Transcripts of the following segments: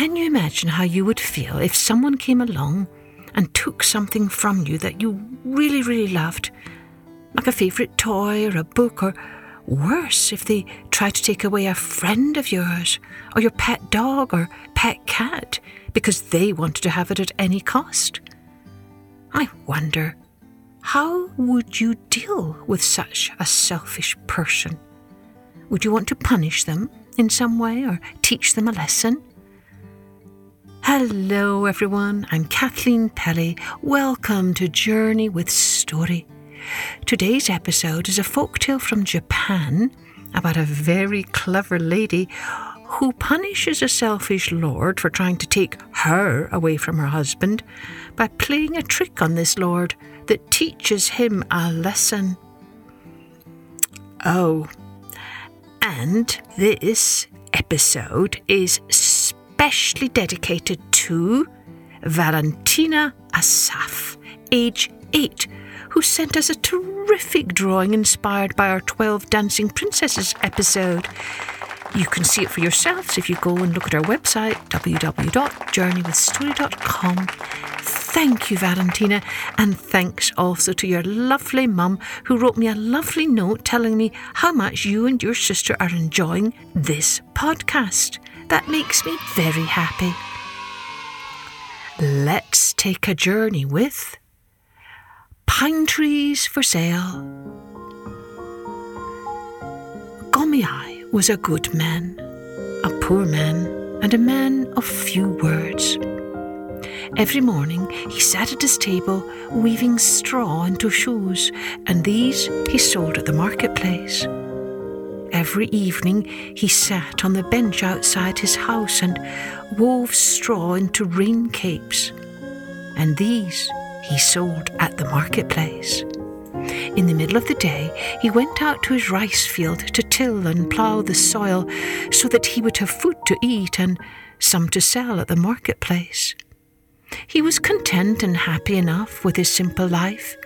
Can you imagine how you would feel if someone came along and took something from you that you really, really loved, like a favourite toy or a book, or worse, if they tried to take away a friend of yours, or your pet dog or pet cat, because they wanted to have it at any cost? I wonder, how would you deal with such a selfish person? Would you want to punish them in some way or teach them a lesson? Hello, everyone. I'm Kathleen Pelley. Welcome to Journey with Story. Today's episode is a folktale from Japan about a very clever lady who punishes a selfish lord for trying to take her away from her husband by playing a trick on this lord that teaches him a lesson. Oh, and this episode is specially dedicated to Valentina Asaf, age 8, who sent us a terrific drawing inspired by our 12 Dancing Princesses episode. You can see it for yourselves if you go and look at our website, www.journeywithstory.com. Thank you, Valentina, and thanks also to your lovely mum who wrote me a lovely note telling me how much you and your sister are enjoying this podcast. That makes me very happy. Let's take a journey with Pine Trees for Sale. Gomiai was a good man, a poor man, and a man of few words. Every morning he sat at his table weaving straw into shoes, and these he sold at the marketplace. Every evening he sat on the bench outside his house and wove straw into rain capes, and these he sold at the marketplace. In the middle of the day, he went out to his rice field to till and plough the soil so that he would have food to eat and some to sell at the marketplace. He was content and happy enough with his simple life,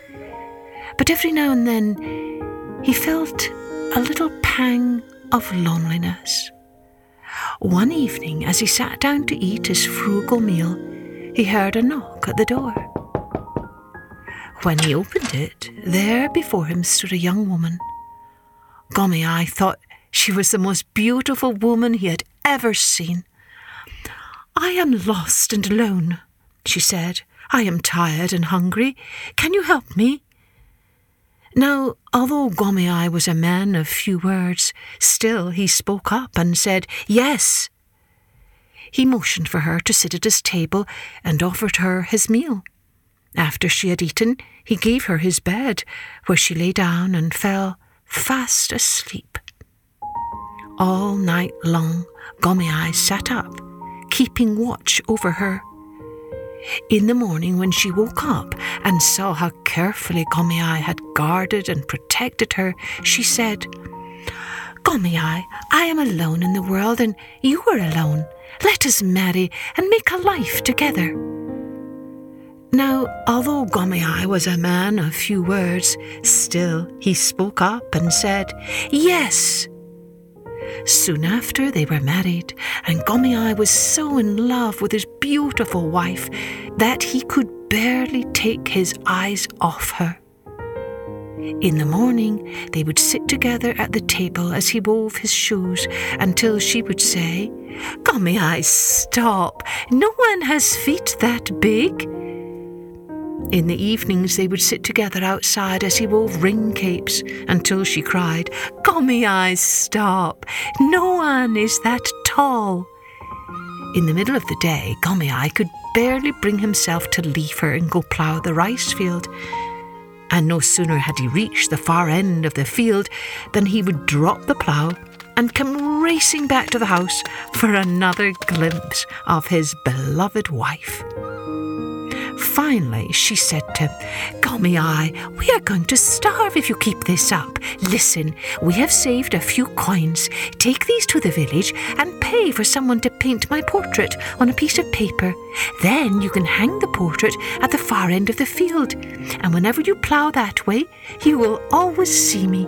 but every now and then he felt a little pang of loneliness. One evening, as he sat down to eat his frugal meal, he heard a knock at the door. When he opened it, there before him stood a young woman. Gomiai thought she was the most beautiful woman he had ever seen. I am lost and alone, she said. I am tired and hungry. Can you help me? Now, although Gomiai was a man of few words, still he spoke up and said, Yes. He motioned for her to sit at his table and offered her his meal. After she had eaten, he gave her his bed, where she lay down and fell fast asleep. All night long, Gomiai sat up, keeping watch over her. In the morning, when she woke up and saw how carefully Gomiai had guarded and protected her, she said, Gomiai, I am alone in the world and you are alone. Let us marry and make a life together. Now, although Gomiai was a man of few words, still he spoke up and said, Yes. Soon after, they were married, and Gomiai was so in love with his beautiful wife that he could barely take his eyes off her. In the morning, they would sit together at the table as he wove his shoes until she would say, Gomiai, stop! No one has feet that big. In the evenings, they would sit together outside as he wove ring capes until she cried, Gomiai, stop! No one is that tall. In the middle of the day, Gomiai could barely bring himself to leave her and go plough the rice field. And no sooner had he reached the far end of the field than he would drop the plough and come racing back to the house for another glimpse of his beloved wife. Finally, she said to Gomiai, we are going to starve if you keep this up. Listen, we have saved a few coins. Take these to the village and pay for someone to paint my portrait on a piece of paper. Then you can hang the portrait at the far end of the field. And whenever you plough that way, you will always see me.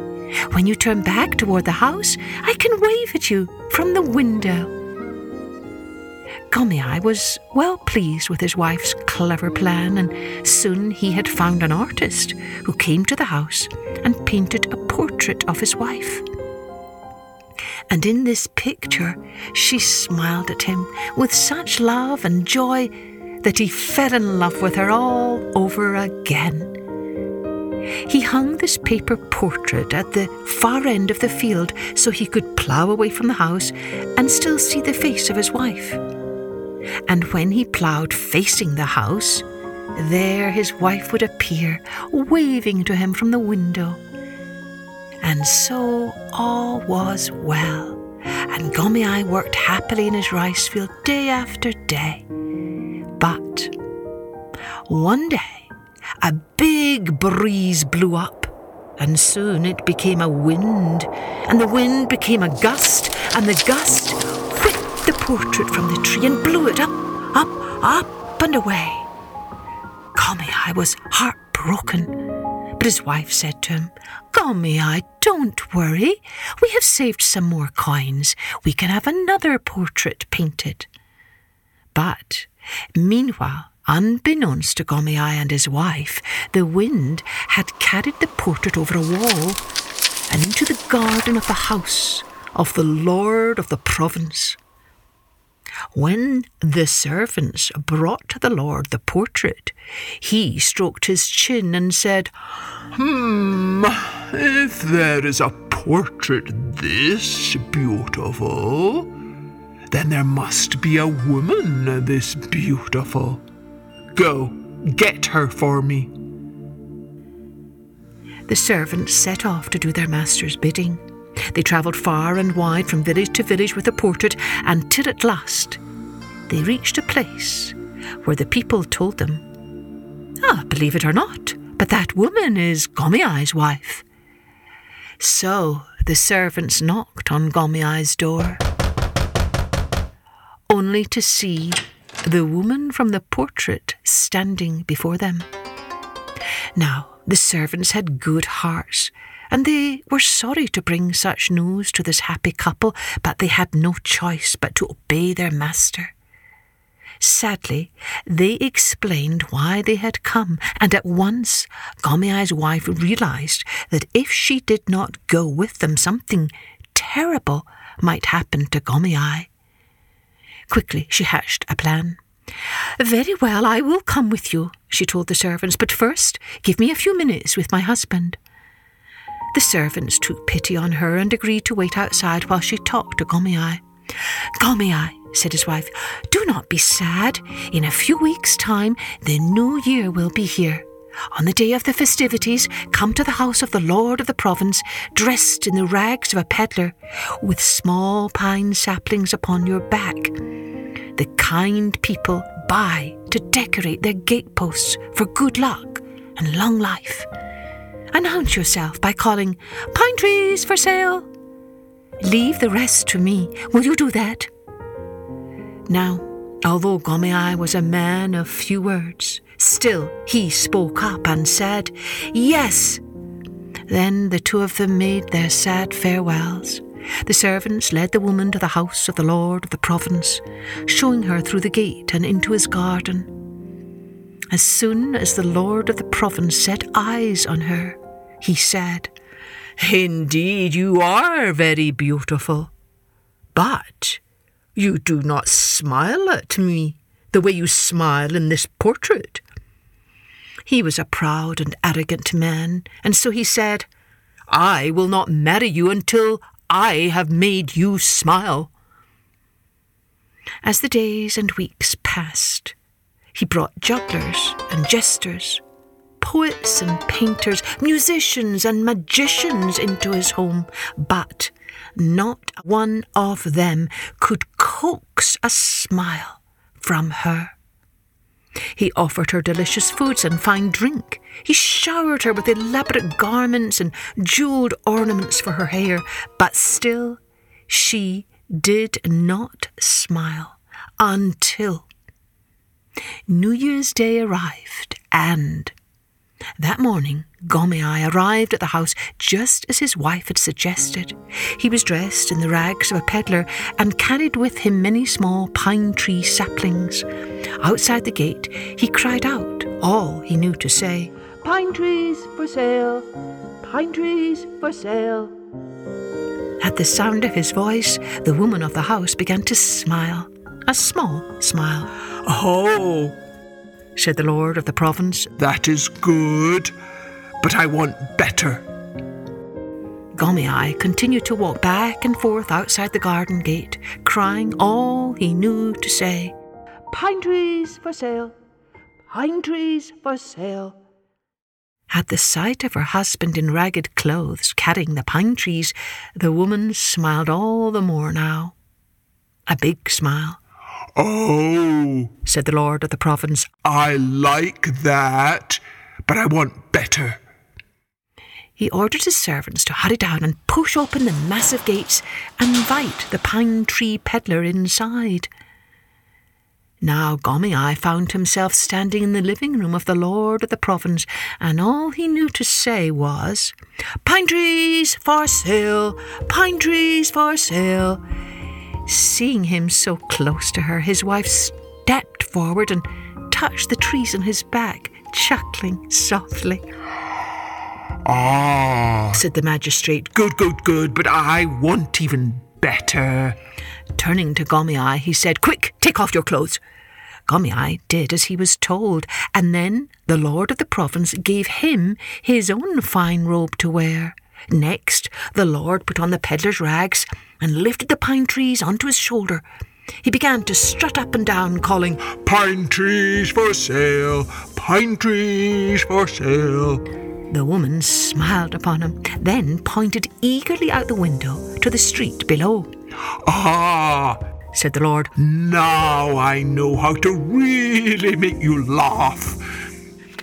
When you turn back toward the house, I can wave at you from the window. Gomei was well pleased with his wife's clever plan, and soon he had found an artist who came to the house and painted a portrait of his wife. And in this picture, she smiled at him with such love and joy that he fell in love with her all over again. He hung this paper portrait at the far end of the field so he could plough away from the house and still see the face of his wife. And when he ploughed facing the house, there his wife would appear, waving to him from the window. And so all was well, and Gomei worked happily in his rice field day after day. But one day, a big breeze blew up, and soon it became a wind, and the wind became a gust, and the gust the portrait from the tree and blew it up, up, up, and away. Gomei was heartbroken, but his wife said to him, Gomei, don't worry. We have saved some more coins. We can have another portrait painted. But meanwhile, Unbeknownst to Gomei and his wife, the wind had carried the portrait over a wall and into the garden of the house of the lord of the province. When the servants brought to the lord the portrait, he stroked his chin and said, Hmm, if there is a portrait this beautiful, then there must be a woman this beautiful. Go, get her for me. The servants set off to do their master's bidding. They travelled far and wide from village to village with the portrait until at last they reached a place where the people told them, Ah, believe it or not, but that woman is Gomei's wife. So the servants knocked on Gomei's door, only to see the woman from the portrait standing before them. Now, the servants had good hearts, and they were sorry to bring such news to this happy couple, but they had no choice but to obey their master. Sadly, they explained why they had come, and at once Gomei's wife realized that if she did not go with them, something terrible might happen to Gomei. Quickly, she hatched a plan. Very well, I will come with you, she told the servants, but first give me a few minutes with my husband. The servants took pity on her and agreed to wait outside while she talked to Gomei. Gomei, said his wife, do not be sad. In a few weeks' time, the new year will be here. On the day of the festivities, come to the house of the lord of the province, dressed in the rags of a peddler, with small pine saplings upon your back. The kind people buy to decorate their gateposts for good luck and long life. Announce yourself by calling pine trees for sale. Leave the rest to me. Will you do that? Now, although Gomei was a man of few words, still he spoke up and said, Yes. Then the two of them made their sad farewells. The servants led the woman to the house of the lord of the province, showing her through the gate and into his garden. As soon as the lord of the province set eyes on her, he said, Indeed, you are very beautiful. But you do not smile at me the way you smile in this portrait. He was a proud and arrogant man, and so he said, I will not marry you until I have made you smile. As the days and weeks passed, he brought jugglers and jesters, poets and painters, musicians and magicians into his home, but not one of them could coax a smile from her. He offered her delicious foods and fine drink. He showered her with elaborate garments and jewelled ornaments for her hair, but still she did not smile until New Year's Day arrived and That morning, Gomei arrived at the house just as his wife had suggested. He was dressed in the rags of a peddler and carried with him many small pine tree saplings. Outside the gate, he cried out all he knew to say Pine trees for sale, pine trees for sale. At the sound of his voice, the woman of the house began to smile, a small smile. Oh, said the lord of the province. that is good, but I want better. Gomei continued to walk back and forth outside the garden gate, crying all he knew to say. Pine trees for sale, pine trees for sale. At the sight of her husband in ragged clothes carrying the pine trees, the woman smiled all the more now. A big smile, Oh, said the lord of the province. I like that, but I want better. He ordered his servants to hurry down and push open the massive gates and invite the pine tree peddler inside. Now Gomei found himself standing in the living room of the lord of the province, and all he knew to say was, Pine trees for sale, pine trees for sale. Seeing him so close to her, his wife stepped forward and touched the trees on his back, chuckling softly. Ah, Said the magistrate, good, good, good, but I want even better. Turning to Gomei, he said, Quick, take off your clothes. Gomei did as he was told, and then the lord of the province gave him his own fine robe to wear. Next, the lord put on the peddler's rags and lifted the pine trees onto his shoulder. He began to strut up and down, calling, Pine trees for sale, pine trees for sale. The woman smiled upon him, then pointed eagerly out the window to the street below. Ah, Said the lord, now I know how to really make you laugh.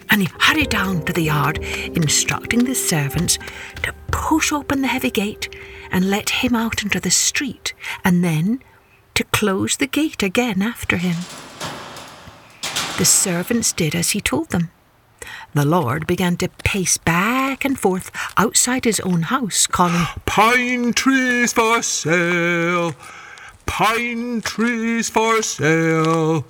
and he hurried down to the yard, instructing the servants to push open the heavy gate and let him out into the street, and then to close the gate again after him. The servants did as he told them. The Lord began to pace back and forth outside his own house, calling, Pine trees for sale, pine trees for sale.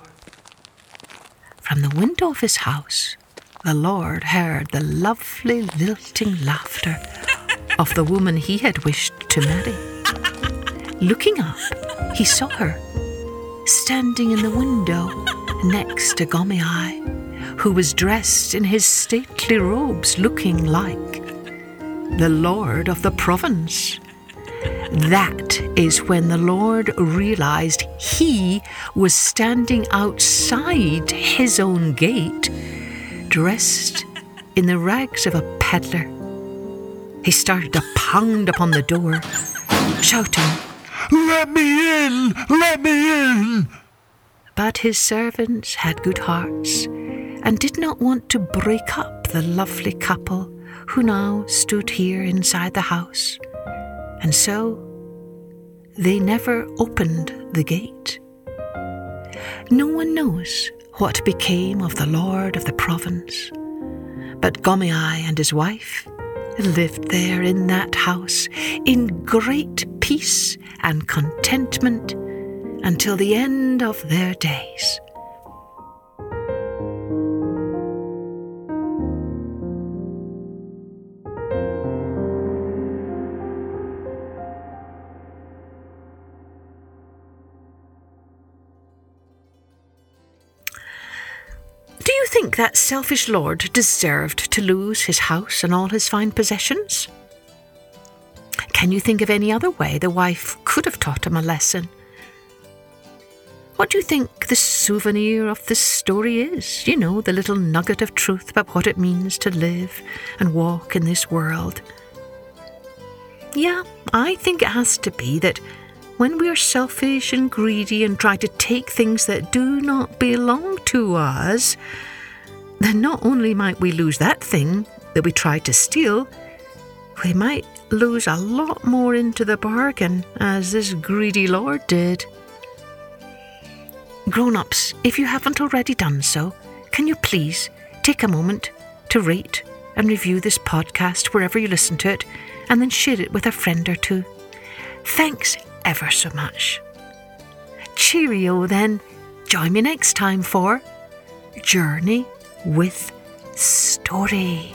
From the window of his house, the Lord heard the lovely lilting laughter of the woman he had wished to marry. Looking up, he saw her standing in the window next to Gomei, who was dressed in his stately robes, looking like the Lord of the province. That is when the Lord realized he was standing outside his own gate, dressed in the rags of a peddler. He started to pound upon the door, shouting, Let me in! Let me in! But his servants had good hearts and did not want to break up the lovely couple who now stood here inside the house. And so they never opened the gate. No one knows what became of the lord of the province, but Gomei and his wife lived there in that house in great peace and contentment until the end of their days. Think that selfish lord deserved to lose his house and all his fine possessions? Can you think of any other way the wife could have taught him a lesson? What do you think the souvenir of this story is? You know, the little nugget of truth about what it means to live and walk in this world. Yeah, I think it has to be that when we are selfish and greedy and try to take things that do not belong to us, then not only might we lose that thing that we tried to steal, we might lose a lot more into the bargain, as this greedy lord did. Grown ups, if you haven't already done so, can you please take a moment to rate and review this podcast wherever you listen to it, and then share it with a friend or two. Thanks ever so much. Cheerio then. Join me next time for Journey with Story.